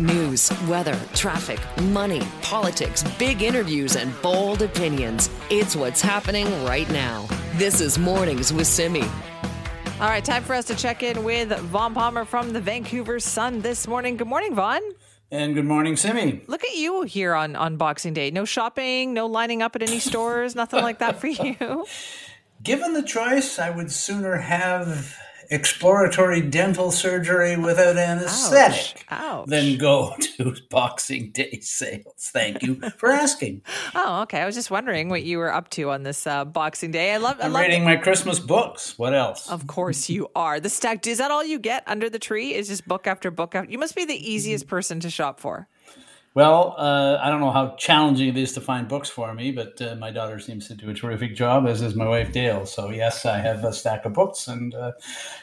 News, weather, traffic, money, politics, big interviews, and bold opinions. It's what's happening right now. This is Mornings with Simi. All right, time for us to check in with Vaughn Palmer from the Vancouver Sun this morning. Good morning, Vaughn. And good morning, Simi. Look at you here on, on Boxing Day. No shopping, no lining up at any stores, nothing like that for you. Given the choice, I would sooner have exploratory dental surgery without anesthetic Ouch. Ouch. than go to Boxing Day sales. Thank you for asking. Oh, okay. I was just wondering what you were up to on this uh, Boxing Day. I love. I I'm love reading my Christmas books. What else? Of course you are. The stack. Is that all you get under the tree? Is just book after book after? You must be the easiest person to shop for. Well, uh, I don't know how challenging it is to find books for me, but uh, my daughter seems to do a terrific job, as is my wife Dale. So yes, I have a stack of books, and uh,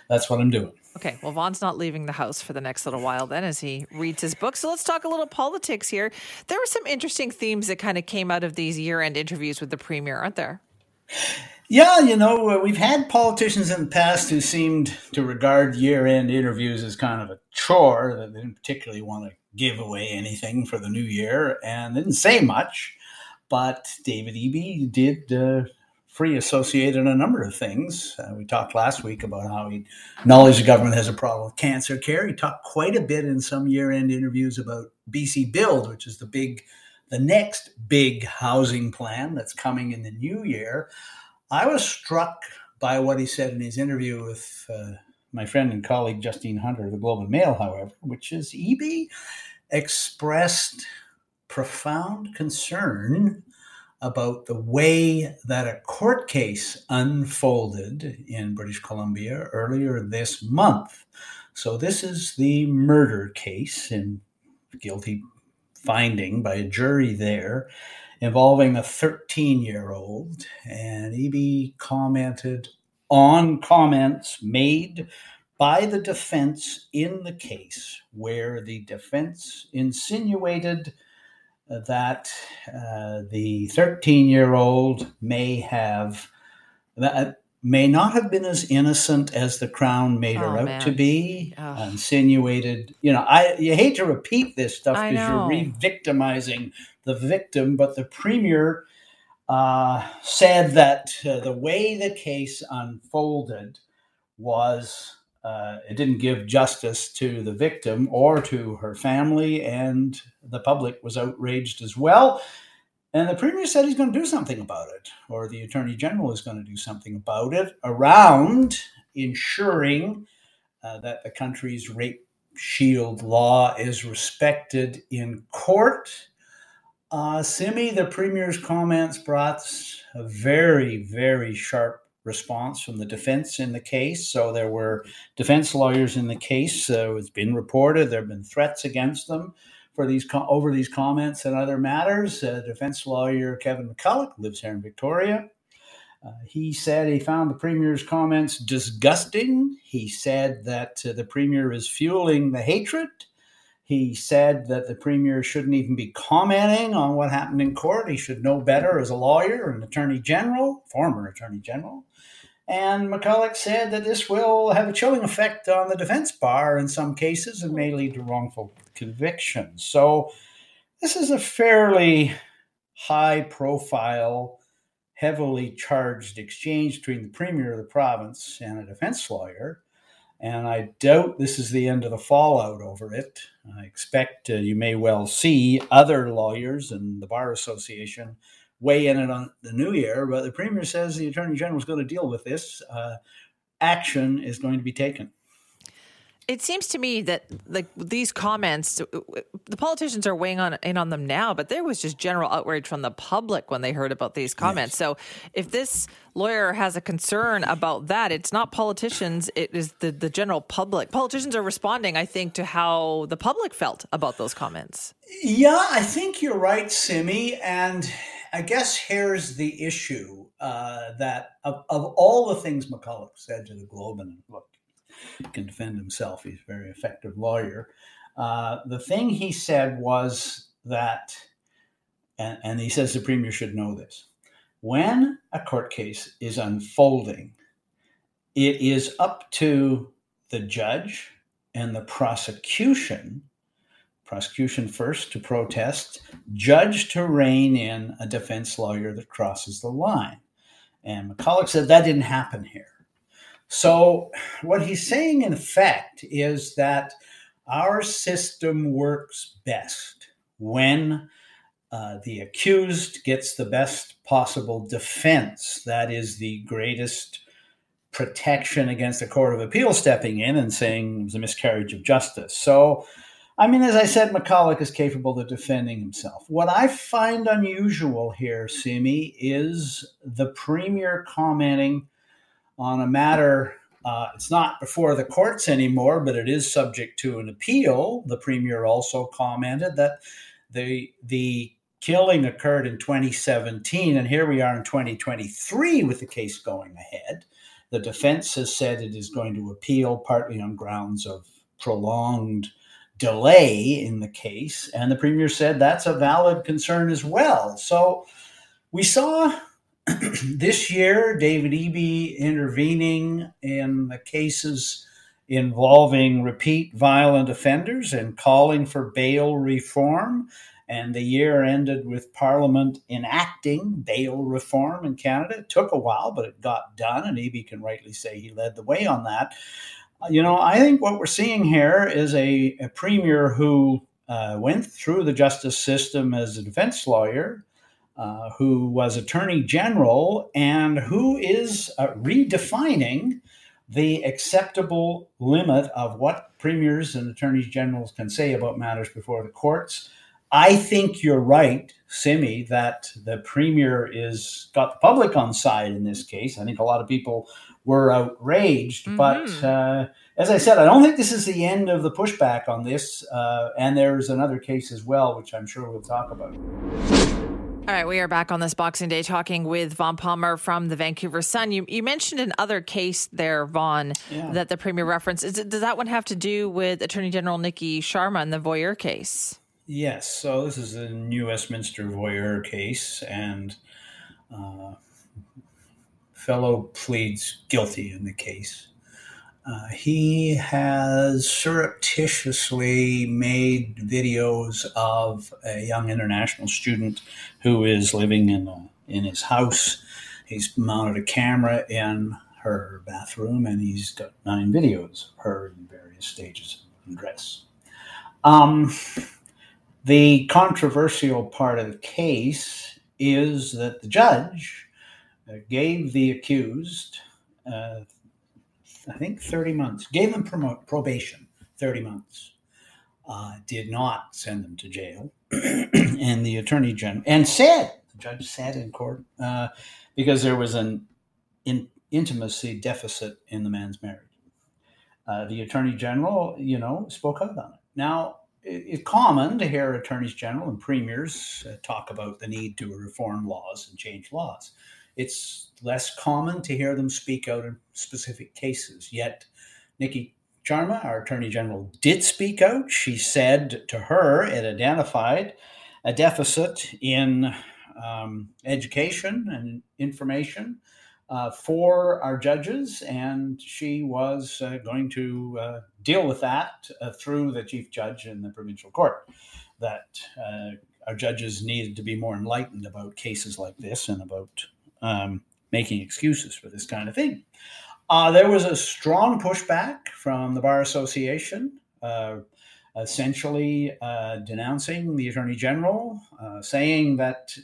that's what I'm doing. Okay, well, Vaughn's not leaving the house for the next little while then as he reads his book. So let's talk a little politics here. There were some interesting themes that kind of came out of these year end interviews with the premier, aren't there? Yeah, you know, uh, we've had politicians in the past who seemed to regard year end interviews as kind of a chore, that they didn't particularly want to give away anything for the new year and didn't say much. But David Eby did uh, free associate in a number of things. Uh, we talked last week about how he acknowledged the government has a problem with cancer care. He talked quite a bit in some year end interviews about BC Build, which is the big, the next big housing plan that's coming in the new year. I was struck by what he said in his interview with uh, my friend and colleague Justine Hunter of the Globe and Mail, however, which is Eby expressed profound concern about the way that a court case unfolded in British Columbia earlier this month. So, this is the murder case in guilty finding by a jury there involving a 13 year old. And Eby commented on comments made by the defense in the case, where the defense insinuated that uh, the 13 year old may have. That, may not have been as innocent as the crown made her Oh, out man. to be. Insinuated, you know, I you hate to repeat this stuff because you're re-victimizing the victim, but the premier uh, said that uh, the way the case unfolded was uh, it didn't give justice to the victim or to her family, and the public was outraged as well. And the premier said he's going to do something about it, or the attorney general is going to do something about it around ensuring uh, that the country's rape shield law is respected in court. Uh, Simi, the premier's comments brought a very, very sharp response from the defense in the case. So there were defense lawyers in the case. So it's been reported there have been threats against them for these over these comments and other matters. Uh, defense lawyer Kevin McCullough lives here in Victoria. Uh, he said he found the premier's comments disgusting. He said that uh, the premier is fueling the hatred. He said that the premier shouldn't even be commenting on what happened in court. He should know better as a lawyer and attorney general, former attorney general. And McCullough said that this will have a chilling effect on the defense bar in some cases and may lead to wrongful convictions. So, this is a fairly high profile, heavily charged exchange between the premier of the province and a defense lawyer. And I doubt this is the end of the fallout over it. I expect uh, you may well see other lawyers and the Bar Association weigh in it on the new year, but the Premier says the Attorney General is going to deal with this. Uh, action is going to be taken. It seems to me that like these comments, the politicians are weighing on in on them now, but there was just general outrage from the public when they heard about these comments. Yes. So if this lawyer has a concern about that, it's not politicians; it is the the general public. Politicians are responding, I think, to how the public felt about those comments. Yeah, I think you're right, Simi, and I guess here's the issue uh, that of, of all the things McCullough said to the Globe, and look, can defend himself. He's a very effective lawyer. Uh, the thing he said was that, and, and he says the premier should know this when a court case is unfolding, it is up to the judge and the prosecution, prosecution first to protest, judge to rein in a defense lawyer that crosses the line. And McCullough said that didn't happen here. So, what he's saying, in effect, is that our system works best when uh, the accused gets the best possible defense. That is the greatest protection against the Court of Appeal stepping in and saying it was a miscarriage of justice. So, I mean, as I said, McCullough is capable of defending himself. What I find unusual here, Simi, is the premier commenting on a matter. Uh, it's not before the courts anymore, but it is subject to an appeal. The premier also commented that the the killing occurred in 2017, and here we are in 2023 with the case going ahead. The defense has said it is going to appeal partly on grounds of prolonged delay in the case, and the premier said that's a valid concern as well. So we saw this year, David Eby intervening in the cases involving repeat violent offenders and calling for bail reform. And the year ended with Parliament enacting bail reform in Canada. It took a while, but it got done, and Eby can rightly say he led the way on that. Uh, you know, I think what we're seeing here is a, a premier who uh, went through the justice system as a defense lawyer, uh, who was Attorney General and who is uh, redefining the acceptable limit of what premiers and attorneys generals can say about matters before the courts. I think you're right, Simi, that the premier is got the public on side in this case. I think a lot of people were outraged, mm-hmm. but uh, as I said, I don't think this is the end of the pushback on this. Uh, and there's another case as well, which I'm sure we'll talk about. All right, we are back on this Boxing Day talking with Vaughn Palmer from the Vancouver Sun. You, you mentioned another case there, Vaughn, yeah. that the Premier referenced. Is does that one have to do with Attorney General Niki Sharma and the Voyeur case? Yes. So this is a New Westminster Voyeur case, and uh, fellow pleads guilty in the case. Uh, he has surreptitiously made videos of a young international student who is living in a, in his house. He's mounted a camera in her bathroom, and he's got nine videos of her in various stages of undress. Um, the controversial part of the case is that the judge uh, gave the accused uh, I think 30 months, gave them promo- probation, 30 months, uh, did not send them to jail. and the attorney general, and said, the judge said in court, uh, because there was an in, intimacy deficit in the man's marriage. Uh, the attorney general, you know, spoke out on it. Now, it's common to hear attorneys general and premiers uh, talk about the need to reform laws and change laws. It's less common to hear them speak out in specific cases. Yet, Niki Sharma, our Attorney General, did speak out. She said to her it identified a deficit in um, education and information uh, for our judges, and she was uh, going to uh, deal with that uh, through the chief judge in the provincial court. That uh, our judges needed to be more enlightened about cases like this and about um, making excuses for this kind of thing. Uh, there was a strong pushback from the Bar Association, uh, essentially uh, denouncing the Attorney General, uh, saying that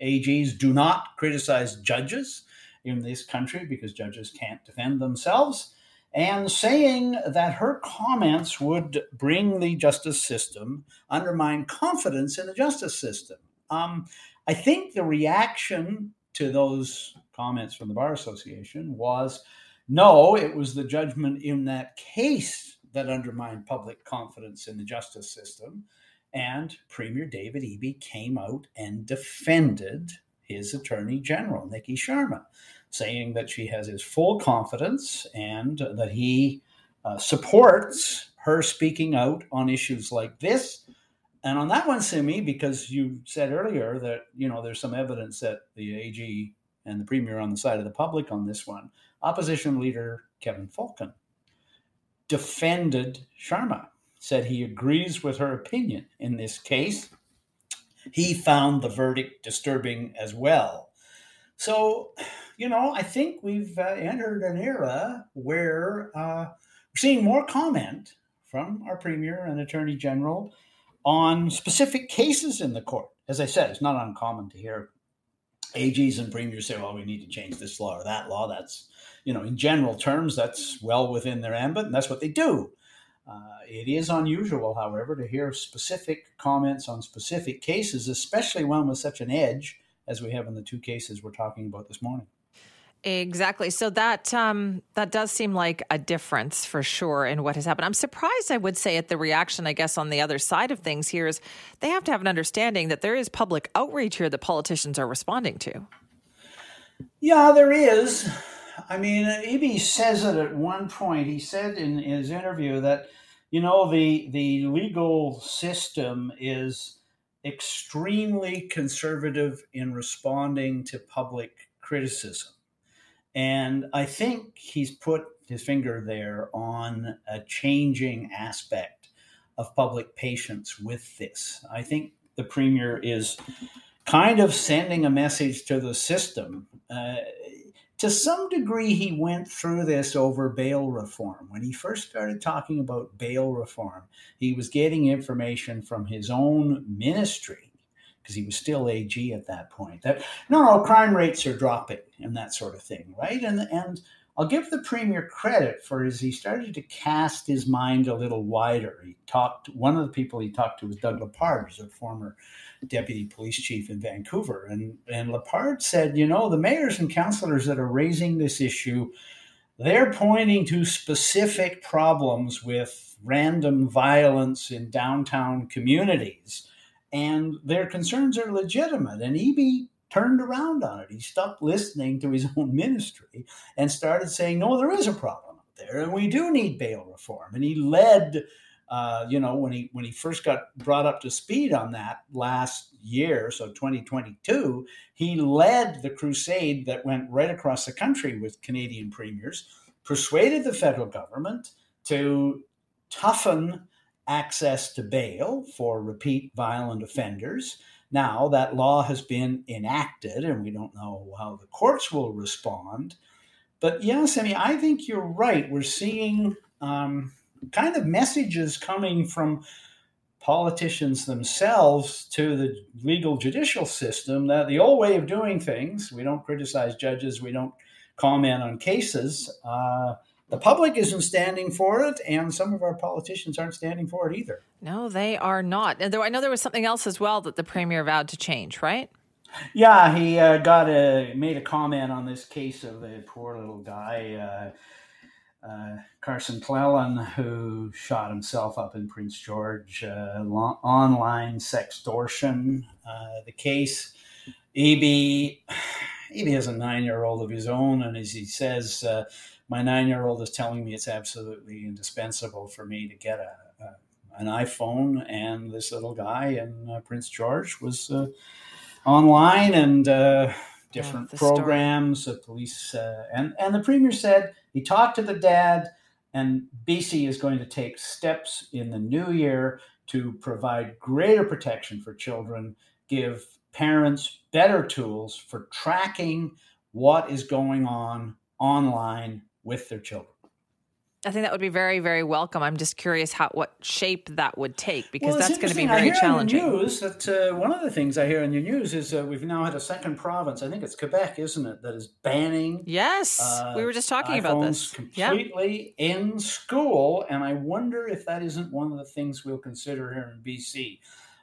AGs do not criticize judges in this country because judges can't defend themselves. and saying that her comments would bring the justice system, undermine confidence in the justice system. Um, I think the reaction to those comments from the Bar Association was no, it was the judgment in that case that undermined public confidence in the justice system. And Premier David Eby came out and defended his Attorney General, Niki Sharma, saying that she has his full confidence and that he uh, supports her speaking out on issues like this. And on that one, Simi, because you said earlier that you know there's some evidence that the AG and the premier on the side of the public on this one, opposition leader Kevin Falcon defended Sharma, said he agrees with her opinion in this case. He found the verdict disturbing as well. So, you know, I think we've uh, entered an era where uh, we're seeing more comment from our premier and attorney general on specific cases in the court. As I said, it's not uncommon to hear AGs and premiers say, well, we need to change this law or that law. That's, you know, in general terms, that's well within their ambit, and that's what they do. Uh, it is unusual, however, to hear specific comments on specific cases, especially one with such an edge as we have in the two cases we're talking about this morning. Exactly. So that um, that does seem like a difference for sure in what has happened. I'm surprised, I would say, at the reaction. I guess on the other side of things here is they have to have an understanding that there is public outrage here that politicians are responding to. Yeah, there is. I mean, Eby says it at one point. He said in his interview that you know the the legal system is extremely conservative in responding to public criticism and I think he's put his finger there on a changing aspect of public patience with this. I think the premier is kind of sending a message to the system. Uh, to some degree, he went through this over bail reform. When he first started talking about bail reform, he was getting information from his own ministry because he was still AG at that point. That no, no, crime rates are dropping and that sort of thing, right? And and I'll give the premier credit for as he started to cast his mind a little wider. He talked. One of the people he talked to was Doug Lepard, who's a former deputy police chief in Vancouver, and and Lepard said, you know, the mayors and councillors that are raising this issue, they're pointing to specific problems with random violence in downtown communities and their concerns are legitimate. And Eby turned around on it. He stopped listening to his own ministry and started saying, no, there is a problem out there, and we do need bail reform. And he led. Uh, you know, when he when he first got brought up to speed on that last year, so 2022, he led the crusade that went right across the country with Canadian premiers, persuaded the federal government to toughen access to bail for repeat violent offenders. Now, that law has been enacted, and we don't know how the courts will respond. But yes, I mean, I think you're right. We're seeing um, kind of messages coming from politicians themselves to the legal judicial system that the old way of doing things, we don't criticize judges, we don't comment on cases. Uh, the public isn't standing for it, and some of our politicians aren't standing for it either. No, they are not. And though I know there was something else as well that the premier vowed to change, right? Yeah, he uh, got a made a comment on this case of a poor little guy, uh, uh, Carson Cleland, who shot himself up in Prince George, uh, lo- online sextortion. Uh, the case, Eby, Eby has a nine year old of his own, and as he says uh, my nine year old is telling me it's absolutely indispensable for me to get a, a an iPhone, and this little guy in uh, Prince George was uh, online and uh, different yeah, programs. The police uh, and and the premier said he talked to the dad, and BC is going to take steps in the new year to provide greater protection for children, give parents better tools for tracking what is going on online with their children. I think that would be very, very welcome. I'm just curious how what shape that would take because well, that's going to be very challenging. In the news that uh, one of the things I hear in the news is uh, we've now had a second province. I think it's Quebec, isn't it, that is banning. Yes, uh, we were just talking about this. completely yeah. in school, and I wonder if that isn't one of the things we'll consider here in BC.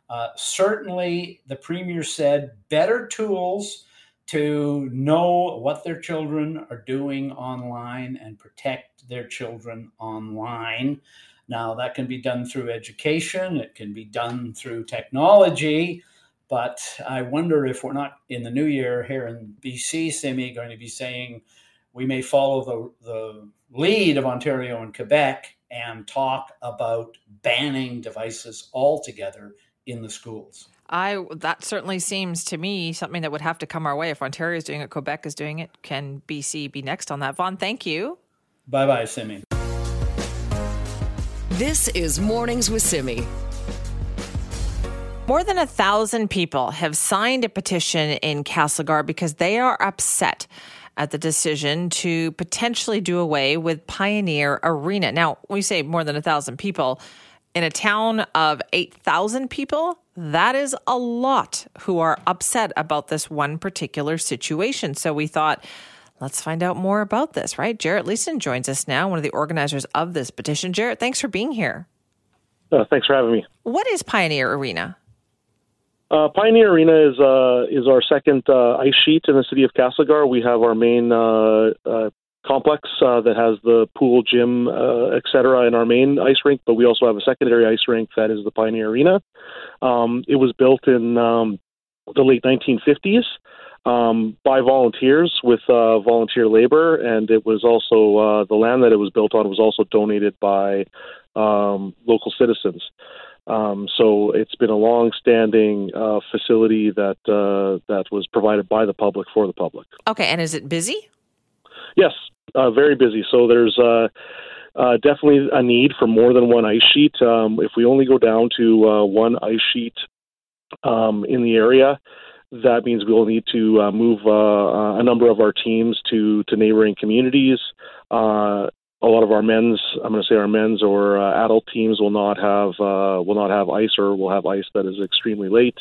Uh, certainly, the premier said better tools to know what their children are doing online and protect their children online. Now, that can be done through education, it can be done through technology, but I wonder if we're not in the new year here in BC, Simi, going to be saying we may follow the, the lead of Ontario and Quebec and talk about banning devices altogether in the schools. I that certainly seems to me something that would have to come our way. If Ontario is doing it, Quebec is doing it. Can BC be next on that? Vaughn, thank you. Bye bye, Simi. This is Mornings with Simi. More than a thousand people have signed a petition in Castlegar because they are upset at the decision to potentially do away with Pioneer Arena. Now, we say more than a thousand people in a town of 8,000 people, that is a lot who are upset about this one particular situation. So we thought, let's find out more about this, right? Jarret Leason joins us now, one of the organizers of this petition. Jarret, thanks for being here. Uh, thanks for having me. What is Pioneer Arena? Uh, Pioneer Arena is uh, is our second uh, ice sheet in the city of Castlegar. We have our main uh, uh, complex uh, that has the pool, gym, uh, etc. in our main ice rink, but we also have a secondary ice rink that is the Pioneer Arena. Um, it was built in um, the late 1950s um, by volunteers with uh, volunteer labor, and it was also uh, the land that it was built on was also donated by um, local citizens. Um, so it's been a long-standing uh, facility that uh, that was provided by the public for the public. Okay, and is it busy? Yes, uh, very busy. So there's uh, uh, definitely a need for more than one ice sheet. Um, if we only go down to uh, one ice sheet um, in the area, that means we'll need to uh, move uh, a number of our teams to to neighboring communities. A lot of our men's, I'm going to say our men's or uh, adult teams will not have uh, will not have ice or will have ice that is extremely late,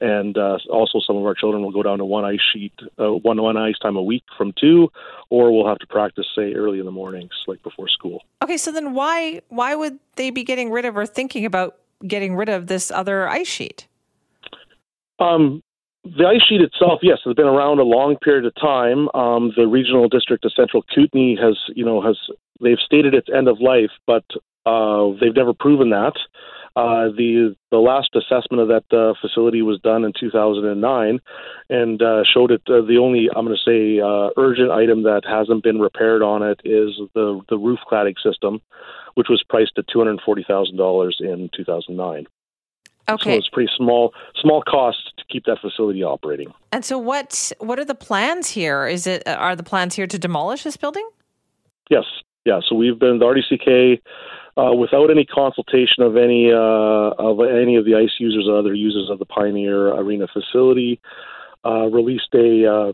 and uh, also some of our children will go down to one ice sheet, uh, one one ice time a week from two, or we'll have to practice say early in the mornings, like before school. Okay, so then why why would they be getting rid of or thinking about getting rid of this other ice sheet? Um, the ice sheet itself, yes, has been around a long period of time. Um, the regional district of Central Kootenay has, you know, has they've stated its end of life, but uh, they've never proven that. Uh, the the last assessment of that uh, facility was done in 2009, and uh, showed it. Uh, the only I'm going to say uh, urgent item that hasn't been repaired on it is the the roof cladding system, which was priced at 240 thousand dollars in 2009. Okay. So it's pretty small small cost to keep that facility operating. And so what what are the plans here? Is it are the plans here to demolish this building? Yes. Yeah. So we've been the RDCK uh, without any consultation of any uh, of any of the ice users or other users of the Pioneer Arena facility. Uh, released a uh,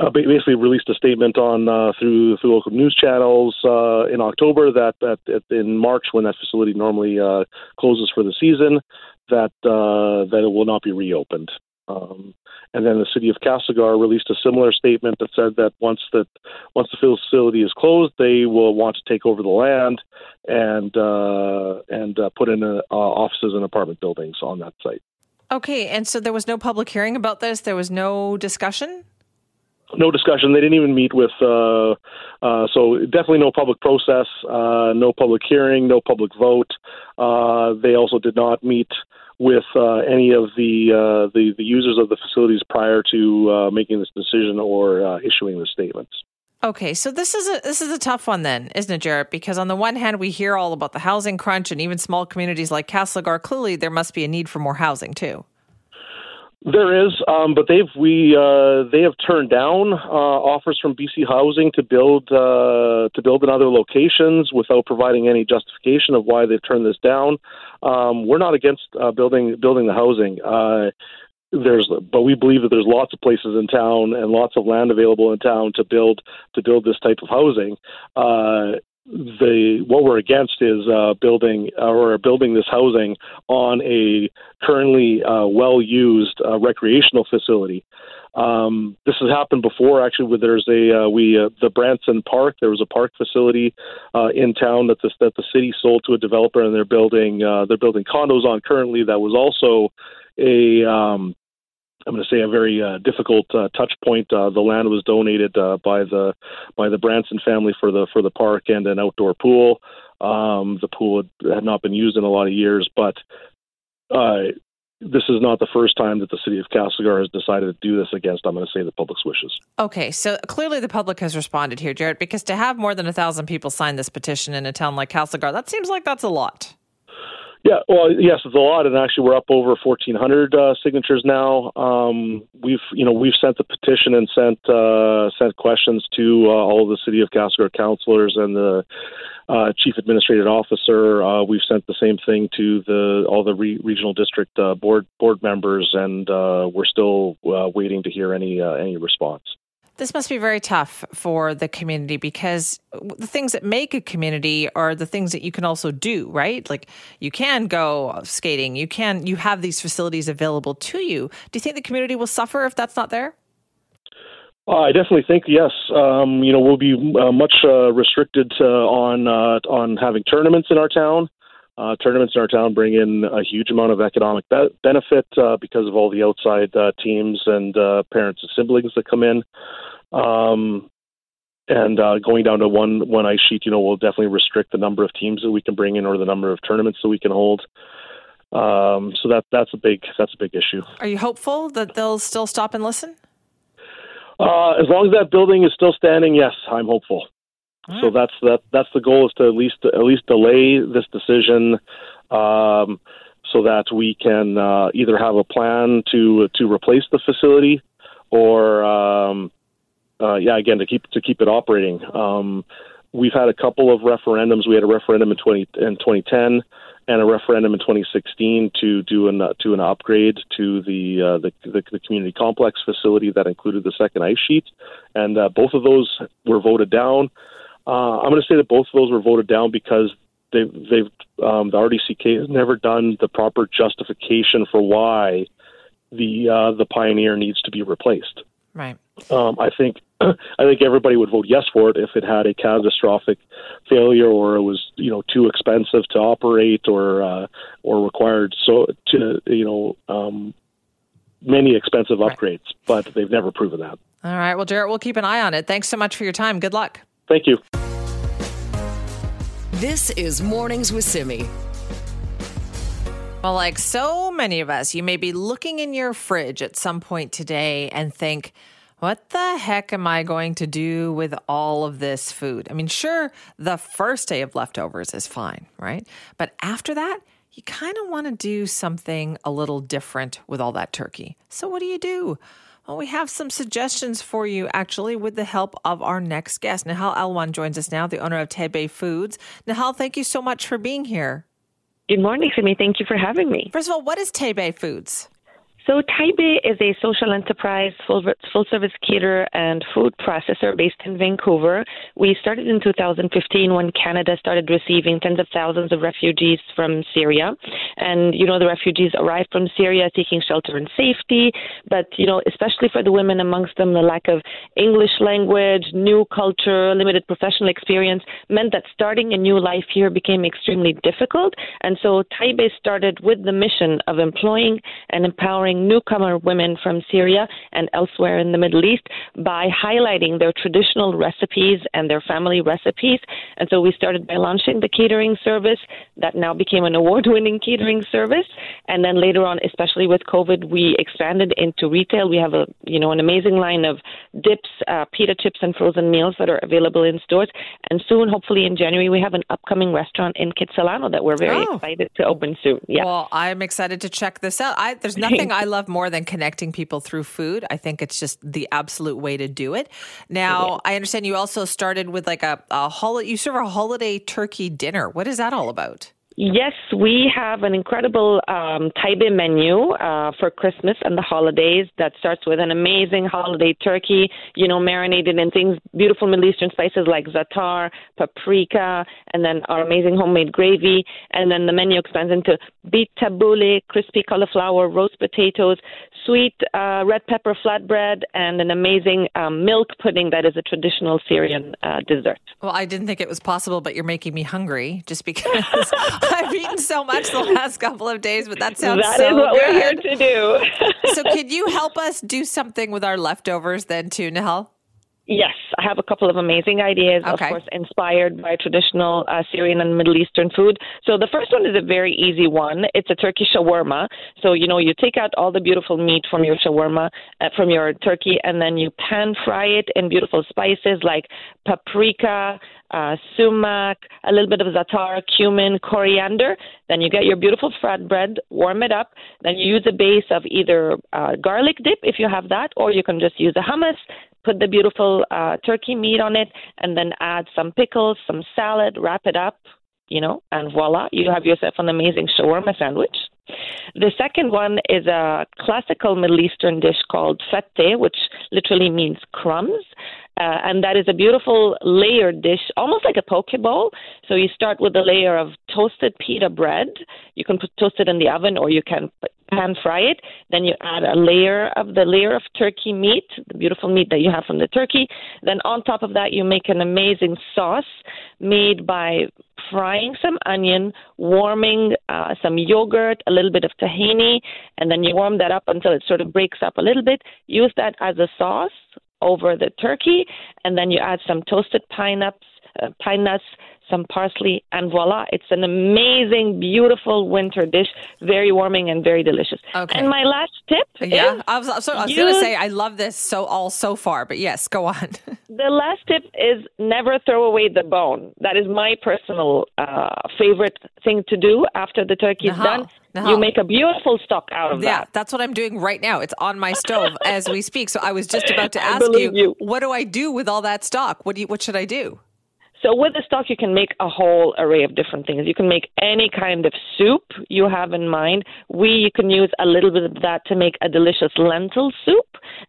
uh, basically released a statement on uh, through through local news channels uh, in October that that in March when that facility normally uh, closes for the season that uh, that it will not be reopened. Um, and then the city of Castlegar released a similar statement that said that once that once the facility is closed, they will want to take over the land and uh, and uh, put in uh, offices and apartment buildings on that site. Okay, and so there was no public hearing about this. There was no discussion no discussion. They didn't even meet with, uh, uh, so definitely no public process, uh, no public hearing, no public vote. Uh, they also did not meet with uh, any of the, uh, the, the users of the facilities prior to making this decision or issuing the statements. Okay, so this is a this is a tough one then, isn't it, Jarret? Because on the one hand, we hear all about the housing crunch, and even small communities like Castlegar. Clearly, there must be a need for more housing too. There is, um, but they've we uh, they have turned down uh, offers from BC Housing to build uh, to build in other locations without providing any justification of why they've turned this down. Um, we're not against uh, building building the housing. Uh, there's, but we believe that there's lots of places in town and lots of land available in town to build to build this type of housing. Uh, the what we're against is uh, building or building this housing on a currently uh, well used uh, recreational facility. Um, this has happened before, actually. Where there's a uh, we uh, the Branson Park. There was a park facility uh, in town that the that the city sold to a developer, and they're building uh, they're building condos on currently. That was also a um, I'm going to say a very uh, difficult uh, touch point. Uh, the land was donated uh, by the by the Branson family for the for the park and an outdoor pool. Um, the pool had, had not been used in a lot of years, but uh, this is not the first time that the city of Castlegar has decided to do this against, I'm going to say, the public's wishes. Okay, so clearly the public has responded here, Jared, because to have more than a thousand people sign this petition in a town like Castlegar, that seems like that's a lot. Yeah, well, yes, it's a lot, and actually, we're up over 1,400 uh, signatures now. Um, we've, you know, we've sent the petition and sent uh, sent questions to uh, all of the city of Castlegar councilors and the uh, chief administrative officer. Uh, we've sent the same thing to the all the re- regional district uh, board board members, and we're still waiting to hear any any response. This must be very tough for the community because the things that make a community are the things that you can also do, right? Like you can go skating, you can you have these facilities available to you. Do you think the community will suffer if that's not there? Uh, I definitely think yes. Um, you know, we'll be uh, much uh, restricted on uh, on having tournaments in our town. Uh, tournaments in our town bring in a huge amount of economic be- benefit uh, because of all the outside teams and parents and siblings that come in. Um, and uh, going down to one one ice sheet, you know, will definitely restrict the number of teams that we can bring in or the number of tournaments that we can hold. Um, so that that's a big that's a big issue. Are you hopeful that they'll still stop and listen? Uh, as long as that building is still standing, yes, I'm hopeful. Right. So that's that that's the goal is to at least at least delay this decision. Um, so that we can uh, either have a plan to to replace the facility, or um, uh, yeah, again to keep to keep it operating. Um, we've had a couple of referendums. We had a referendum in 20 in 2010 and a referendum in 2016 to do an uh, to an upgrade to the, uh, the, the the community complex facility that included the second ice sheet, and uh, both of those were voted down. Uh, I'm going to say that both of those were voted down because they've they've um, the RDCK has never done the proper justification for why the uh, the Pioneer needs to be replaced. Right. Um, I think I think everybody would vote yes for it if it had a catastrophic failure or it was you know too expensive to operate or uh, or required so to you know um, many expensive upgrades. Right. But they've never proven that. All right. Well, Jarret, we'll keep an eye on it. Thanks so much for your time. Good luck. Thank you. This is Mornings with Simi. Well, like so many of us, you may be looking in your fridge at some point today and think, what the heck am I going to do with all of this food? I mean, sure, the first day of leftovers is fine, right? But after that, you kind of want to do something a little different with all that turkey. So, what do you do? Well, we have some suggestions for you actually with the help of our next guest. Nihal Elwan joins us now, the owner of Tayybeh Foods. Nihal, thank you so much for being here. Good morning, Simi. Thank you for having me. First of all, what is Tayybeh Foods? So Tayybeh is a social enterprise, full, full service caterer and food processor based in Vancouver. We started in 2015 when Canada started receiving tens of thousands of refugees from Syria. And, you know, the refugees arrived from Syria seeking shelter and safety. But, you know, especially for the women amongst them, the lack of English language, new culture, limited professional experience meant that starting a new life here became extremely difficult. And so Tayybeh started with the mission of employing and empowering newcomer women from Syria and elsewhere in the Middle East by highlighting their traditional recipes and their family recipes. And so we started by launching the catering service that now became an award winning catering service. And then later on, especially with COVID, we expanded into retail. We have a you know an amazing line of dips, uh, pita chips, and frozen meals that are available in stores. And soon, hopefully in January, we have an upcoming restaurant in Kitsilano that we're very oh. excited to open soon. Yeah. Well, I'm excited to check this out. I, there's nothing I love more than connecting people through food. I think it's just the absolute way to do it. Now, yeah. I understand you also started with like a, a holiday, you serve a holiday turkey dinner. What is that all about? Yes, we have an incredible um, Tayybeh menu uh, for Christmas and the holidays that starts with an amazing holiday turkey, you know, marinated in things, beautiful Middle Eastern spices like za'atar, paprika, and then our amazing homemade gravy. And then the menu expands into beet tabbouleh, crispy cauliflower, roast potatoes, sweet uh, red pepper flatbread, and an amazing um, milk pudding that is a traditional Syrian uh, dessert. Well, I didn't think it was possible, but you're making me hungry just because I've eaten so much the last couple of days. But that sounds That so is what good. we're here to do. so, could you help us do something with our leftovers then, too, Nihal? Yes, I have a couple of amazing ideas, Okay. of course, inspired by traditional uh, Syrian and Middle Eastern food. So the first one is a very easy one. It's a turkey shawarma. So, you know, you take out all the beautiful meat from your shawarma, uh, from your turkey, and then you pan fry it in beautiful spices like paprika, uh, sumac, a little bit of za'atar, cumin, coriander. Then you get your beautiful flatbread, warm it up. Then you use a base of either uh, garlic dip if you have that, or you can just use a hummus. Put the beautiful uh, turkey meat on it, and then add some pickles, some salad. Wrap it up, you know, and voila, you have yourself an amazing shawarma sandwich. The second one is a classical Middle Eastern dish called fatteh, which literally means crumbs. Uh, and that is a beautiful layered dish, almost like a poke bowl. So you start with a layer of toasted pita bread. You can put toast it in the oven or you can pan fry it. Then you add a layer of the layer of turkey meat, the beautiful meat that you have from the turkey. Then on top of that, you make an amazing sauce made by frying some onion, warming uh, some yogurt, a little bit of tahini, and then you warm that up until it sort of breaks up a little bit. Use that as a sauce over the turkey, and then you add some toasted pine nuts, uh, pine nuts, some parsley, and voila! It's an amazing, beautiful winter dish, very warming and very delicious. Okay. And my last tip Yeah, I was, so, I was going to say I love this so all so far, but yes, go on. The last tip is never throw away the bone. That is my personal uh, favorite thing to do after the turkey is done. You make a beautiful stock out of yeah, that. Yeah, that's what I'm doing right now. It's on my stove as we speak. So I was just about to ask believe you. what do I do with all that stock? What do you, what should I do? So with the stock, you can make a whole array of different things. You can make any kind of soup you have in mind. We you can use a little bit of that to make a delicious lentil soup.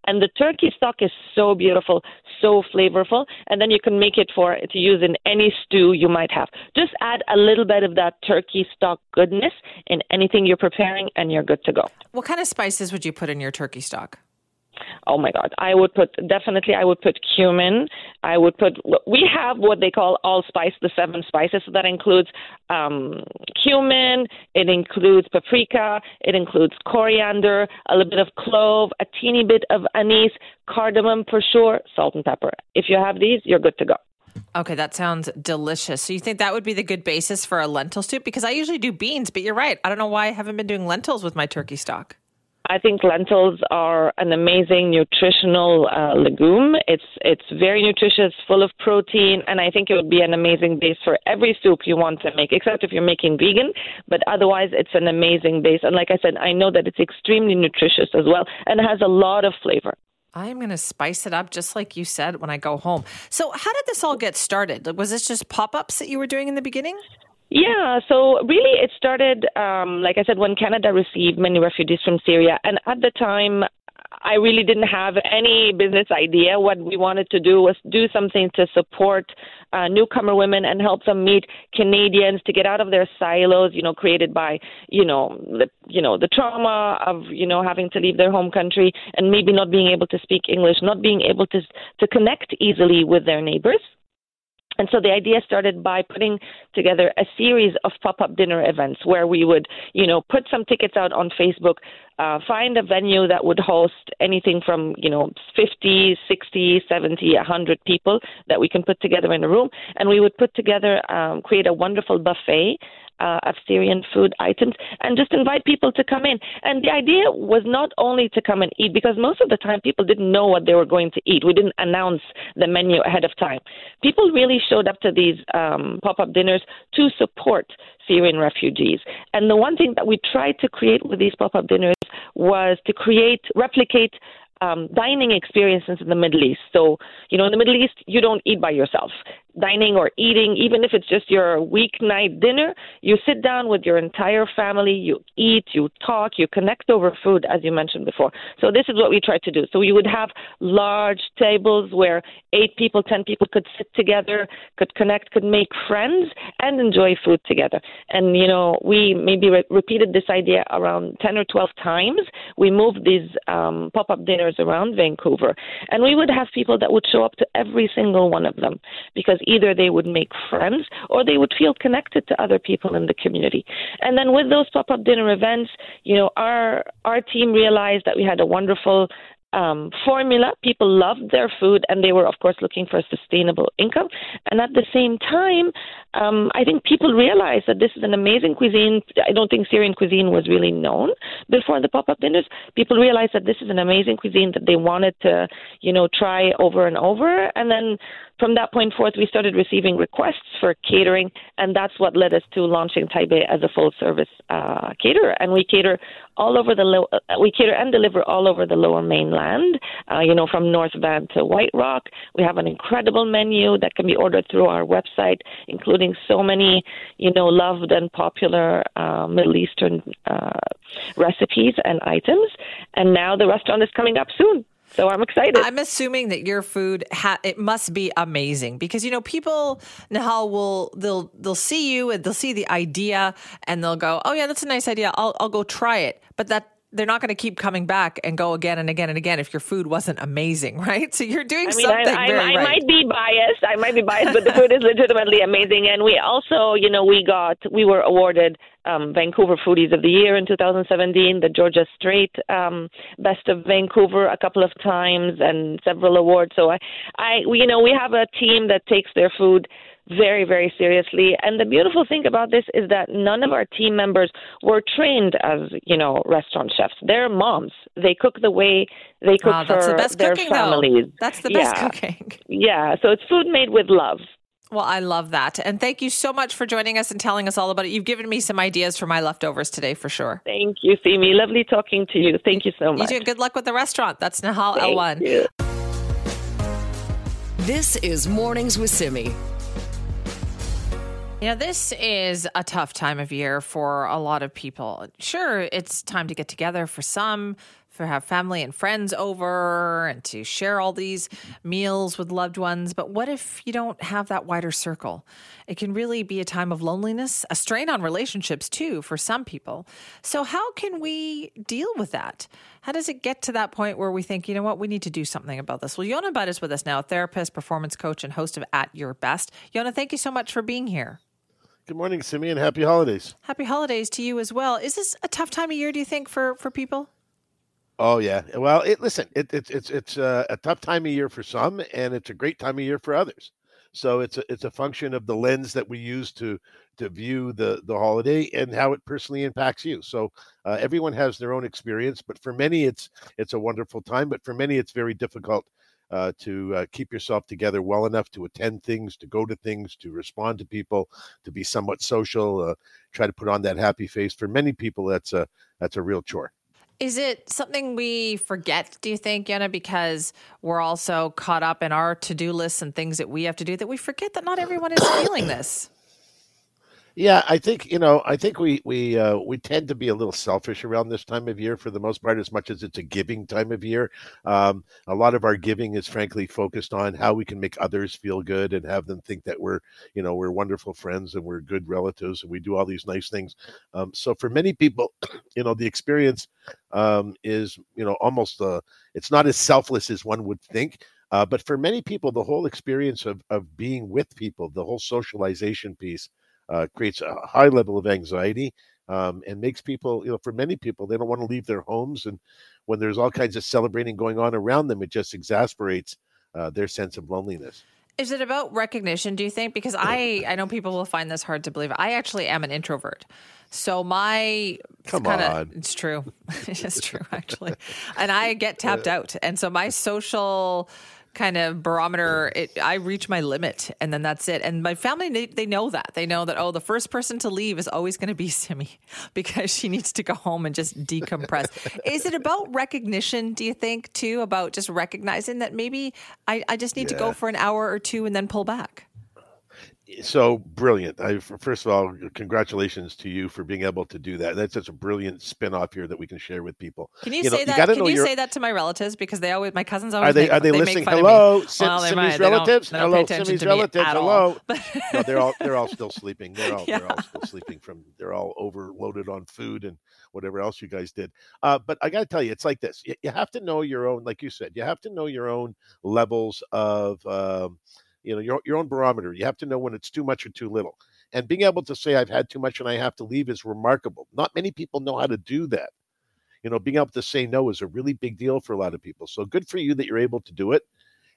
And the turkey stock is so beautiful, so flavorful. And then you can make it for to use in any stew you might have. Just add a little bit of that turkey stock goodness in anything you're preparing, and you're good to go. What kind of spices would you put in your turkey stock? Oh my God! I would put definitely. I would put cumin. I would put. We have what they call allspice, the seven spices. So that includes um, cumin. It includes paprika. It includes coriander, a little bit of clove, a teeny bit of anise, cardamom for sure, salt and pepper. If you have these, you're good to go. Okay, that sounds delicious. So you think that would be the good basis for a lentil soup? Because I usually do beans, but you're right. I don't know why I haven't been doing lentils with my turkey stock. I think lentils are an amazing nutritional uh, legume. It's it's very nutritious, full of protein, and I think it would be an amazing base for every soup you want to make, except if you're making vegan. But otherwise, it's an amazing base. And like I said, I know that it's extremely nutritious as well, and has a lot of flavor. I am going to spice it up just like you said when I go home. So, how did this all get started? Was this just pop ups that you were doing in the beginning? Yeah, so really it started, um, like I said, when Canada received many refugees from Syria. And at the time, I really didn't have any business idea. What we wanted to do was do something to support uh, newcomer women and help them meet Canadians to get out of their silos, you know, created by, you know, the, you know, the trauma of, you know, having to leave their home country and maybe not being able to speak English, not being able to to connect easily with their neighbors. And so the idea started by putting together a series of pop-up dinner events where we would, you know, put some tickets out on Facebook, uh, find a venue that would host anything from, you know, 50, 60, 70, 100 people that we can put together in a room. And we would put together, um, create a wonderful buffet uh, of Syrian food items and just invite people to come in. And the idea was not only to come and eat, because most of the time people didn't know what they were going to eat. We didn't announce the menu ahead of time. People really showed up to these um, pop up dinners to support Syrian refugees. And the one thing that we tried to create with these pop up dinners was to create, replicate um, dining experiences in the Middle East. So, you know, in the Middle East, you don't eat by yourself. Dining or eating, even if it's just your weeknight dinner, you sit down with your entire family, you eat, you talk, you connect over food, as you mentioned before. So this is what we try to do. So we would have large tables where eight people, ten people could sit together, could connect, could make friends, and enjoy food together. And you know, we maybe re- repeated this idea around ten or twelve times. We moved these um, pop-up dinners around Vancouver, and we would have people that would show up to every single one of them because either they would make friends or they would feel connected to other people in the community. And then with those pop-up dinner events, you know, our our team realized that we had a wonderful um, formula. People loved their food, and they were, of course, looking for a sustainable income. And at the same time, um, I think people realized that this is an amazing cuisine. I don't think Syrian cuisine was really known before the pop-up dinners. People realized that this is an amazing cuisine that they wanted to, you know, try over and over. And then from that point forth, we started receiving requests for catering, and that's what led us to launching Tayybeh as a full-service uh, caterer. And we cater all over the low, uh, we cater and deliver all over the Lower Mainland. Uh, you know, from North Van to White Rock, we have an incredible menu that can be ordered through our website, including so many, you know, loved and popular uh, Middle Eastern uh, recipes and items. And now the restaurant is coming up soon. So I'm excited. I'm assuming that your food ha- it must be amazing because you know people Nihal will they'll they'll see you and they'll see the idea and they'll go, "Oh yeah, that's a nice idea. I'll I'll go try it." But that they're not going to keep coming back and go again and again and again if your food wasn't amazing, right? So you're doing I mean, something I, I, very I right. might be biased. I might be biased, but the food is legitimately amazing. And we also, you know, we got we were awarded um, Vancouver Foodies of the Year in 2017, the Georgia Straight um, Best of Vancouver a couple of times, and several awards. So I, I, we, you know, we have a team that takes their food very, very seriously. And the beautiful thing about this is that none of our team members were trained as, you know, restaurant chefs. They're moms. They cook the way they cook Wow, for that's the best their cooking, though. families. That's the best yeah. cooking. Yeah, so it's food made with love. Well, I love that. And thank you so much for joining us and telling us all about it. You've given me some ideas for my leftovers today for sure. Thank you, Simi. Lovely talking to you. Thank you so You much. too. Good luck with the restaurant. That's Nihal Thank Elwan. you. This is Mornings with Simi. You know, this is a tough time of year for a lot of people. Sure, it's time to get together for some, for have family and friends over and to share all these meals with loved ones. But what if you don't have that wider circle? It can really be a time of loneliness, a strain on relationships too for some people. So, how can we deal with that? How does it get to that point where we think, you know what, we need to do something about this? Well, Yonah Budd is with us now, therapist, performance coach, and host of At Your Best. Yonah, thank you so much for being here. Good morning, Simeon. happy holidays. Happy holidays to you as well. Is this a tough time of year, do you think, for, for people? Oh yeah. Well, it, listen, it, it's it's it's uh, a tough time of year for some, and it's a great time of year for others. So it's a it's a function of the lens that we use to to view the the holiday and how it personally impacts you. So uh, everyone has their own experience, but for many it's it's a wonderful time, but for many it's very difficult uh, to uh, keep yourself together well enough to attend things, to go to things, to respond to people, to be somewhat social, uh, try to put on that happy face. For many people, that's a that's a real chore. Is it something we forget, do you think, Yonah, because we're also caught up in our to do lists and things that we have to do that we forget that not everyone is feeling this? Yeah, I think you know. I think we we uh, we tend to be a little selfish around this time of year for the most part, as much as it's a giving time of year. Um, a lot of our giving is frankly focused on how we can make others feel good and have them think that we're you know we're wonderful friends and we're good relatives and we do all these nice things. Um, so for many people, you know, the experience um, is you know almost uh, it's not as selfless as one would think. Uh, but for many people, the whole experience of, of being with people, the whole socialization piece, uh, creates a high level of anxiety um, and makes people, you know, for many people, they don't want to leave their homes. And when there's all kinds of celebrating going on around them, it just exasperates uh, their sense of loneliness. Is it about recognition, do you think? Because I, I know people will find this hard to believe. I actually am an introvert. So my Come kinda, on. it's true. it's true actually. And I get tapped out. And so my social kind of barometer it i reach my limit and then that's it. And my family they, they know that. They know that oh the first person to leave is always going to be simi because she needs to go home and just decompress. Is it about recognition do you think too about just recognizing that maybe i, I just need to go for an hour or two and then pull back so brilliant. I, first of all, congratulations to you for being able to do that. That's such a brilliant spin-off here that we can share with people. Can you, you say know, that? You can you your... say that to my relatives because they always, my cousins always. Are they? Make, are they, they listening? Hello, Sim, well, Simi's relatives. They don't, Hello, Simi's relatives. Hello. no, they're all they're all still sleeping. They're all yeah. they're all still sleeping from. They're all overloaded on food and whatever else you guys did. Uh, but I got to tell you, it's like this. You, you, have to know your own, like you said, you have to know your own levels of. Um, you know your, your own barometer you have to know when it's too much or too little and being able to say I've had too much and I have to leave is remarkable. Not many people know how to do that. You know, being able to say no is a really big deal for a lot of people. So good for you that you're able to do it.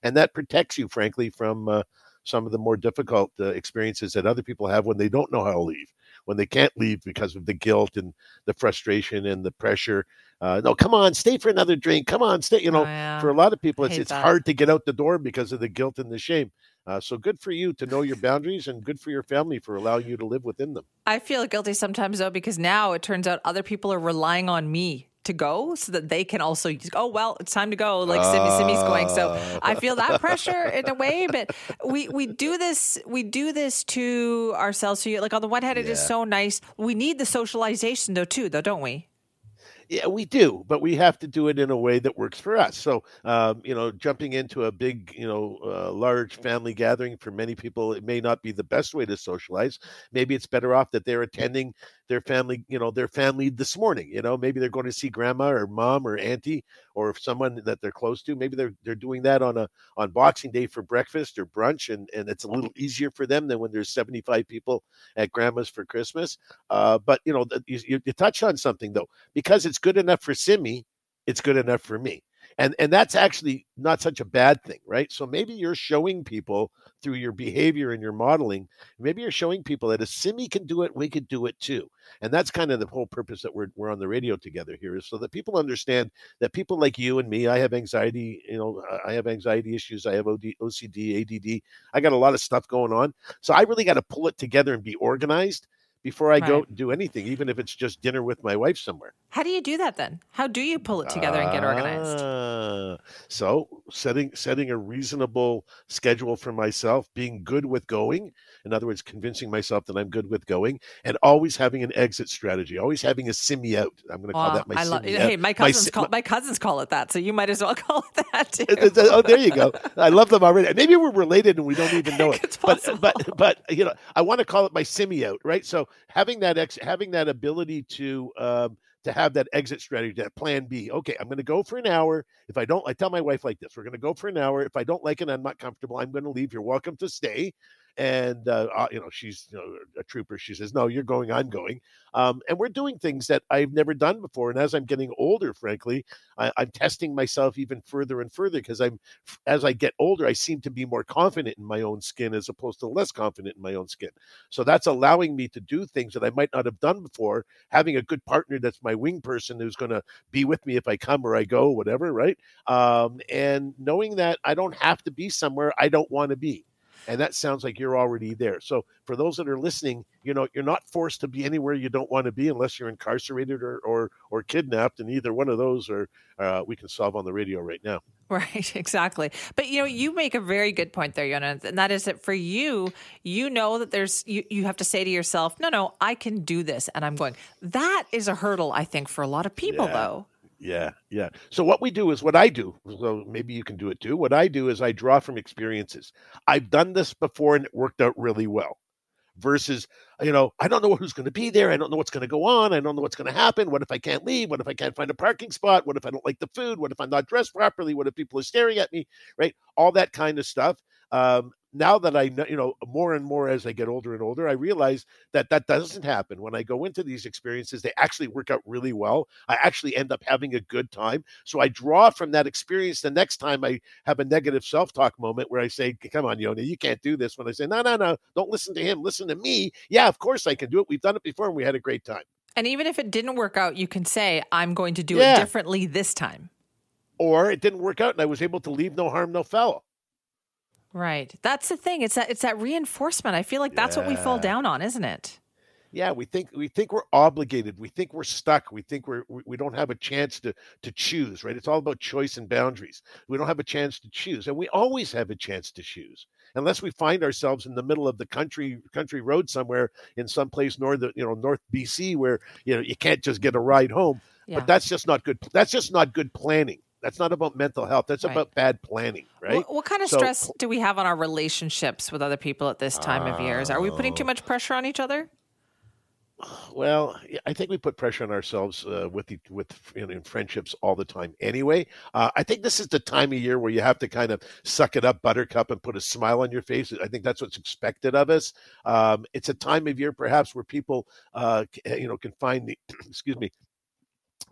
And that protects you, frankly, from uh, some of the more difficult uh, experiences that other people have when they don't know how to leave, when they can't leave because of the guilt and the frustration and the pressure. Uh, no, come on, stay for another drink. Come on, stay. You know, oh, yeah. for a lot of people, it's it's hard to get out the door because of the guilt and the shame. Uh, so good for you to know your boundaries and good for your family for allowing you to live within them. I feel guilty sometimes though because now it turns out other people are relying on me to go so that they can also oh well it's time to go like Simi Simi's going so I feel that pressure in a way but we we do this we do this to ourselves so you, like on the one hand it yeah. is so nice we need the socialization though too though don't we yeah, we do, but we have to do it in a way that works for us. So, um, you know, jumping into a big, you know, uh, large family gathering for many people, it may not be the best way to socialize. Maybe it's better off that they're attending their family, you know, their family this morning. You know, maybe they're going to see grandma or mom or auntie or someone that they're close to. Maybe they're they're doing that on a on Boxing Day for breakfast or brunch, and and it's a little easier for them than when there's 75 people at grandma's for Christmas. Uh, but you know, you, you touch on something though, because it's good enough for Simi, it's good enough for me and and that's actually not such a bad thing right? So maybe you're showing people through your behavior and your modeling maybe you're showing people that if simi can do it we could do it too. And that's kind of the whole purpose that we're, we're on the radio together here is so that people understand that people like you and me i have anxiety you know i have anxiety issues i have OD, ocd add i got a lot of stuff going on. So i really got to pull it together and be organized before I right. go do anything, even if it's just dinner with my wife somewhere. How do you do that then? How do you pull it together and get organized? Uh, so setting setting a reasonable schedule for myself, being good with going. In other words, convincing myself that I'm good with going, and always having an exit strategy. Always having a simi out. I'm going to call that my I love, Hey, my cousins my, call my cousins call it that, so you might as well call it that too. oh, there you go. I love them already. Maybe we're related and we don't even know it. but but but you know, I want to call it my simi out, right? So having that ex, having that ability to um, to have that exit strategy, that plan B. Okay, I'm going to go for an hour. If I don't, I tell my wife like this: We're going to go for an hour. If I don't like it, I'm not comfortable. I'm going to leave. You're welcome to stay and uh, uh, you know she's you know, a trooper she says no you're going i'm going. Um, and we're doing things that i've never done before and as i'm getting older frankly I, am testing myself even further and further because i'm as i get older i seem to be more confident in my own skin as opposed to less confident in my own skin. So that's allowing me to do things that i might not have done before having a good partner that's my wing person who's going to be with me if i come or i go whatever right? Um, and knowing that i don't have to be somewhere i don't want to be and that sounds like you're already there. So for those that are listening, you know, you're not forced to be anywhere you don't want to be unless you're incarcerated or or, or kidnapped, and either one of those are uh, we can solve on the radio right now. Right, exactly. But you know, you make a very good point there, Yonah, and that is that for you, you know that there's you, you have to say to yourself, no, no, I can do this, and I'm going. That is a hurdle, I think, for a lot of people, yeah. though. Yeah, yeah. So what we do is what I do. So maybe you can do it too. What I do is I draw from experiences. I've done this before and it worked out really well. Versus, you know, I don't know who's going to be there. I don't know what's going to go on. I don't know what's going to happen. What if I can't leave? What if I can't find a parking spot? What if I don't like the food? What if I'm not dressed properly? What if people are staring at me? Right? All that kind of stuff. Um, now that I know, you know, more and more as I get older and older, I realize that that doesn't happen. When I go into these experiences, they actually work out really well. I actually end up having a good time. So I draw from that experience the next time I have a negative self talk moment where I say, Come on, Yoni, you can't do this. When I say, No, no, no, don't listen to him, listen to me. Yeah, of course I can do it. We've done it before and we had a great time. And even if it didn't work out, you can say, I'm going to do yeah. it differently this time. Or it didn't work out and I was able to leave no harm, no foul. Right. That's the thing. It's that it's that reinforcement. I feel like that's yeah. what we fall down on, isn't it? Yeah, we think we think we're obligated. We think we're stuck. We think we're we don't have a chance to to choose, right? It's all about choice and boundaries. We don't have a chance to choose, and we always have a chance to choose. unless we find ourselves in the middle of the country country road somewhere in some place north you know north BC where you know you can't just get a ride home. Yeah. But that's just not good. That's just not good planning. That's not about mental health. That's right. about bad planning, right? What, what kind of so, stress do we have on our relationships with other people at this time uh, of years? Are we putting too much pressure on each other? Well, I think we put pressure on ourselves uh, with the, with you know, in friendships all the time. Anyway, uh, I think this is the time of year where you have to kind of suck it up, Buttercup, and put a smile on your face. I think that's what's expected of us. Um, it's a time of year, perhaps, where people, uh, you know, can find the excuse me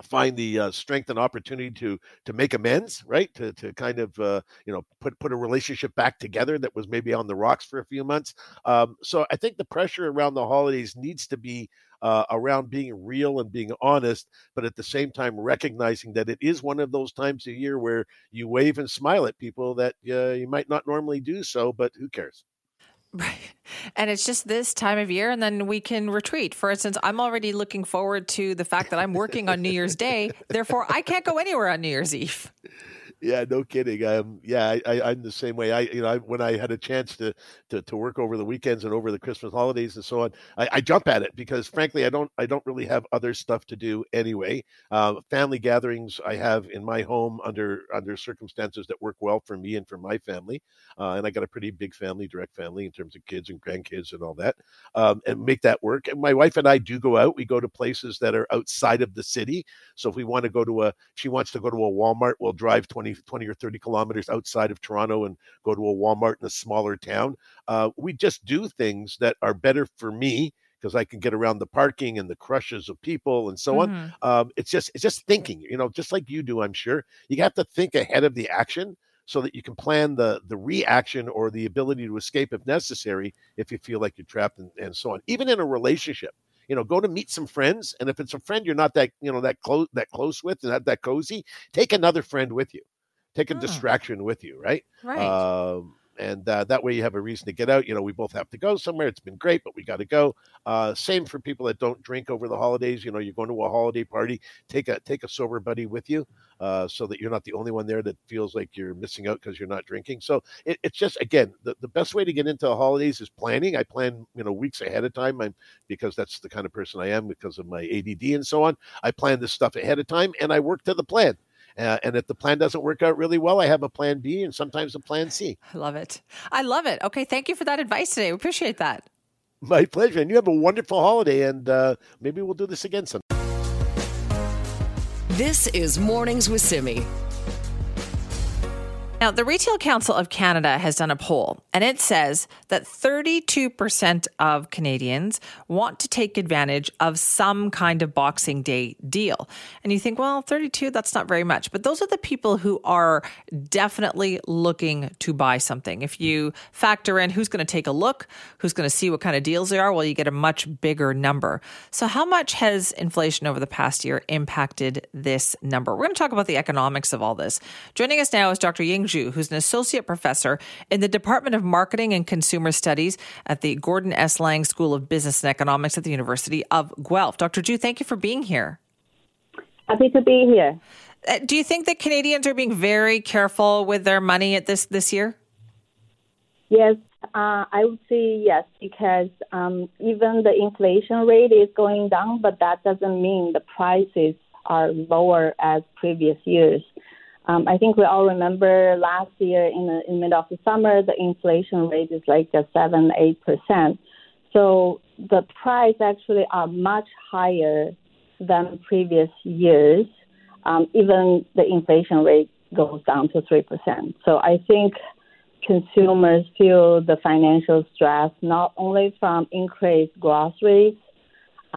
find the uh, strength and opportunity to to make amends right? To, to kind of uh, you know put put a relationship back together that was maybe on the rocks for a few months. Um, so i think the pressure around the holidays needs to be uh, around being real and being honest but at the same time recognizing that it is one of those times a year where you wave and smile at people that uh, you might not normally do so but who cares Right. And it's just this time of year, and then we can retreat. For instance, I'm already looking forward to the fact that I'm working on New Year's Day. Therefore, I can't go anywhere on New Year's Eve yeah, no kidding. Um, yeah, I, I, am the same way. I, you know, I, when I had a chance to, to, to work over the weekends and over the Christmas holidays and so on, I, I jump at it because, frankly, I don't, I don't really have other stuff to do anyway. Uh, family gatherings I have in my home under under circumstances that work well for me and for my family, uh, and I got a pretty big family, direct family in terms of kids and grandkids and all that, um, and make that work. And my wife and I do go out. We go to places that are outside of the city. So if we want to go to a, she wants to go to a Walmart, we'll drive twenty 20, 20 or 30 kilometers outside of Toronto and go to a Walmart in a smaller town. Uh, we just do things that are better for me because I can get around the parking and the crushes of people and so mm-hmm. on. Um, it's just it's just thinking, you know, just like you do. I'm sure you have to think ahead of the action so that you can plan the the reaction or the ability to escape if necessary if you feel like you're trapped and, and so on. Even in a relationship, you know, go to meet some friends, and if it's a friend you're not that you know that close that close with and that that cozy, take another friend with you take a distraction with you, right? Right. Um, and uh, that way you have a reason to get out. You know, we both have to go somewhere. It's been great, but we got to go. Uh, same for people that don't drink over the holidays. You know, you're going to a holiday party. Take a take a sober buddy with you, uh, so that you're not the only one there that feels like you're missing out because you're not drinking. So it, it's just again the, the best way to get into the holidays is planning. I plan you know weeks ahead of time. I'm because that's the kind of person I am because of my ADD and so on. I plan this stuff ahead of time and I work to the plan. Uh, and if the plan doesn't work out really well, I have a plan B and sometimes a plan C. I love it. I love it. Okay. Thank you for that advice today. We appreciate that. My pleasure. And you have a wonderful holiday, and uh, maybe we'll do this again sometime. This is Mornings with Simi. Now, the Retail Council of Canada has done a poll, and it says that 32% of Canadians want to take advantage of some kind of Boxing Day deal. And you think, well, 32, that's not very much. But those are the people who are definitely looking to buy something. If you factor in who's going to take a look, who's going to see what kind of deals there are, well, you get a much bigger number. So, how much has inflation over the past year impacted this number? We're going to talk about the economics of all this. Joining us now is Dr. Ying Zhu, who's an associate professor in the Department of Marketing and Consumer Studies at the Gordon S. Lang School of Business and Economics at the University of Guelph. Dr. Zhu, thank you for being here. Happy to be here. Uh, do you think that Canadians are being very careful with their money at this this year? Yes, uh, I would say yes, because um, even the inflation rate is going down, but that doesn't mean the prices are lower as previous years. Um, I think we all remember last year in the in mid of the summer, the inflation rate is like a seven, eight percent. So the price actually are much higher than previous years. Um, even the inflation rate goes down to three percent. So I think consumers feel the financial stress not only from increased groceries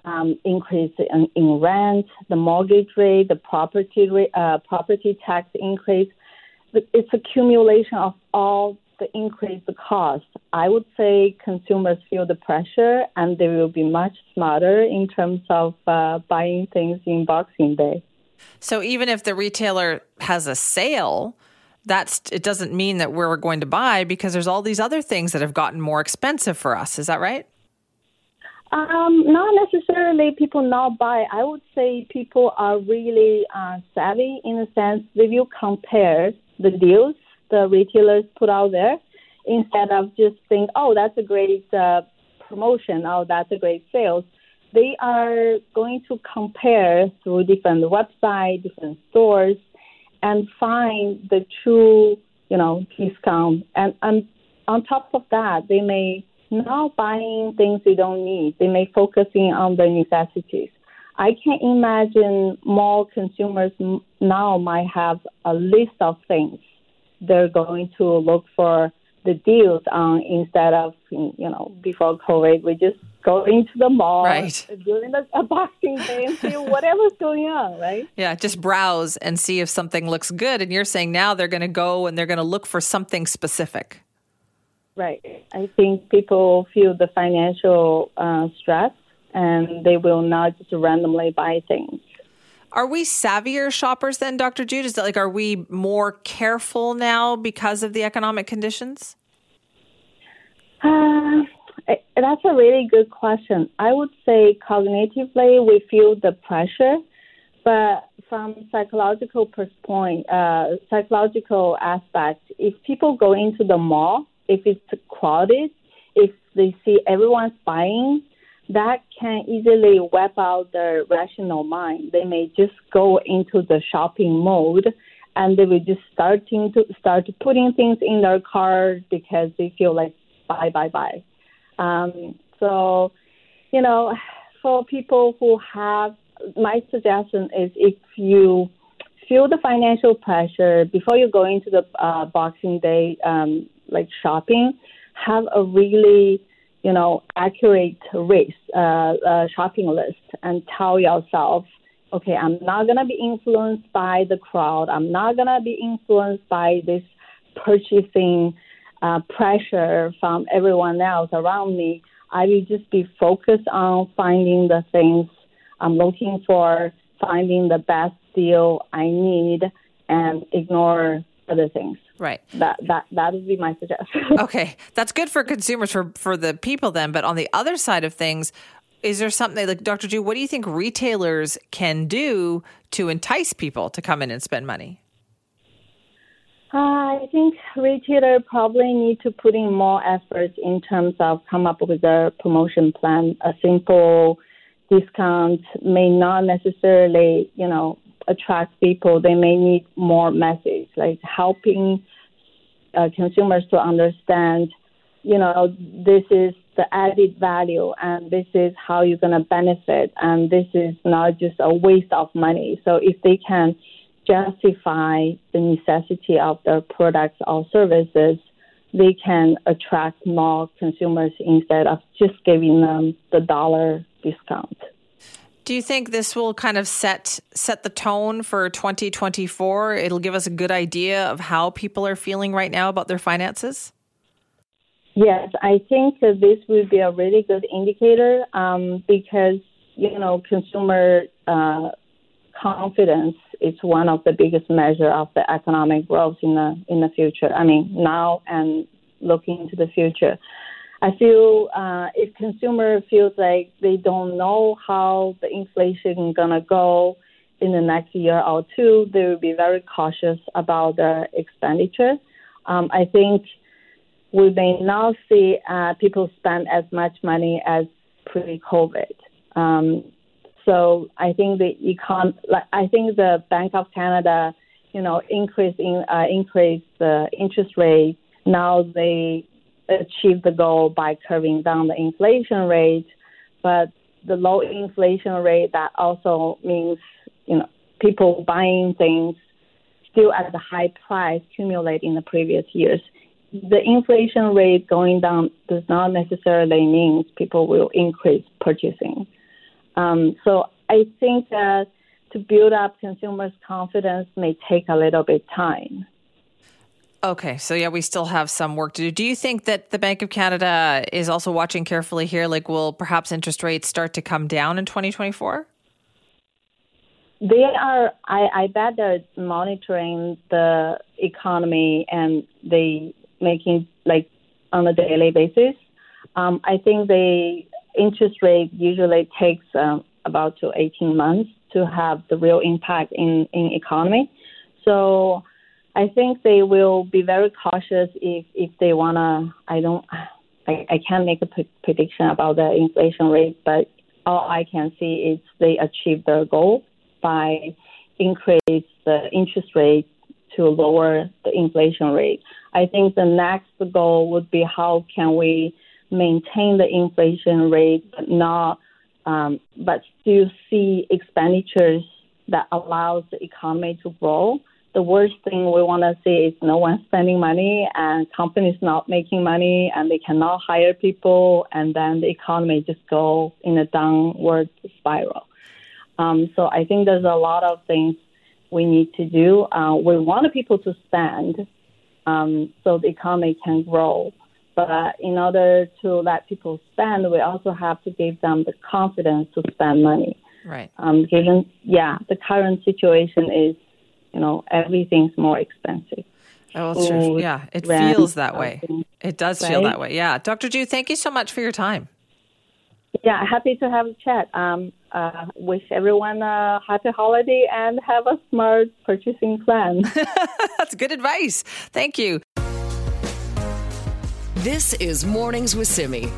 um, increase in, in, rent, the mortgage rate, the property rate, uh, property tax increase. It's accumulation of all the increased cost. I would say consumers feel the pressure and they will be much smarter in terms of uh, buying things in Boxing Day. So even if the retailer has a sale, that's it doesn't mean that we're going to buy because there's all these other things that have gotten more expensive for us. Is that right? Um, not necessarily people not buy. I would say people are really uh, savvy in a sense. If you compare the deals the retailers put out there, instead of just think, oh, that's a great uh, promotion, oh, that's a great sales. They are going to compare through different websites, different stores, and find the true, you know, discount. And, and on top of that, they may not buying things they don't need. They may focusing on the necessities. I can imagine more consumers now might have a list of things they're going to look for the deals on instead of you know before COVID we just go into the mall right. during the a Boxing Day and see whatever's going on, right? Yeah, just browse and see if something looks good. And you're saying now they're going to go and they're going to look for something specific. Right. I think people feel the financial uh, stress and they will not just randomly buy things. Are we savvier shoppers then, Dr. Jude? Is that like, are we more careful now because of the economic conditions? Uh, that's a really good question. I would say cognitively we feel the pressure, but from psychological point, uh, psychological aspect, if people go into the mall, if it's crowded, if they see everyone's buying, that can easily wipe out their rational mind. They may just go into the shopping mode and they will just starting to start putting things in their cart because they feel like buy, buy, buy. Um, so, you know, for people who have, my suggestion is if you feel the financial pressure before you go into the uh, Boxing Day, um, like shopping, have a really you know, accurate list, uh, uh, shopping list, and tell yourself, okay, I'm not gonna be influenced by the crowd. I'm not gonna be influenced by this purchasing uh, pressure from everyone else around me. I will just be focused on finding the things I'm looking for, finding the best deal I need, and ignore other things. Right. That that that would be my suggestion. okay, that's good for consumers for for the people then. But on the other side of things, is there something like Dr. Zhu? What do you think retailers can do to entice people to come in and spend money? Uh, I think retailers probably need to put in more effort in terms of come up with a promotion plan. A simple discount may not necessarily, you know, attract people. They may need more message, like helping uh, consumers to understand, you know, this is the added value and this is how you're going to benefit and this is not just a waste of money. So if they can justify the necessity of their products or services, they can attract more consumers instead of just giving them the dollar discount. Do you think this will kind of set set the tone for 2024? It'll give us a good idea of how people are feeling right now about their finances. Yes, I think that this will be a really good indicator um, because you know consumer uh, confidence is one of the biggest measure of the economic growth in the in the future. I mean now and looking into the future. I feel uh, if consumer feels like they don't know how the inflation gonna go in the next year or two, they will be very cautious about their expenditure. Um, I think we may now see uh, people spend as much money as pre-COVID. Um, so I think the econ, I think the Bank of Canada, you know, increase in uh, increase the interest rate. Now they achieve the goal by curving down the inflation rate, but the low inflation rate that also means you know people buying things still at the high price accumulate in the previous years. The inflation rate going down does not necessarily mean people will increase purchasing. Um, so I think that to build up consumers' confidence may take a little bit time. Okay, so yeah, we still have some work to do. Do you think that the Bank of Canada is also watching carefully here? Like, will perhaps interest rates start to come down in 2024? They are. I, I bet they're monitoring the economy and they making like on a daily basis. Um, I think the interest rate usually takes um, about to 18 months to have the real impact in in economy. So I think they will be very cautious if if they wanna. I don't. I, I can't make a p- prediction about the inflation rate, but all I can see is they achieve their goal by increase the interest rate to lower the inflation rate. I think the next goal would be how can we maintain the inflation rate, but not, um, but still see expenditures that allows the economy to grow. The worst thing we want to see is no one spending money and companies not making money and they cannot hire people and then the economy just go in a downward spiral. Um, so I think there's a lot of things we need to do. Uh, we want people to spend um, so the economy can grow. But in order to let people spend, we also have to give them the confidence to spend money. Right. Um, given, yeah, the current situation is, you know, everything's more expensive. Oh, well, sure. Yeah, it rent, feels that way. It does right? feel that way. Yeah. Dr. Zhu, thank you so much for your time. Yeah, happy to have a chat. Um, uh, wish everyone a happy holiday and have a smart purchasing plan. That's good advice. Thank you. This is Mornings with Simi.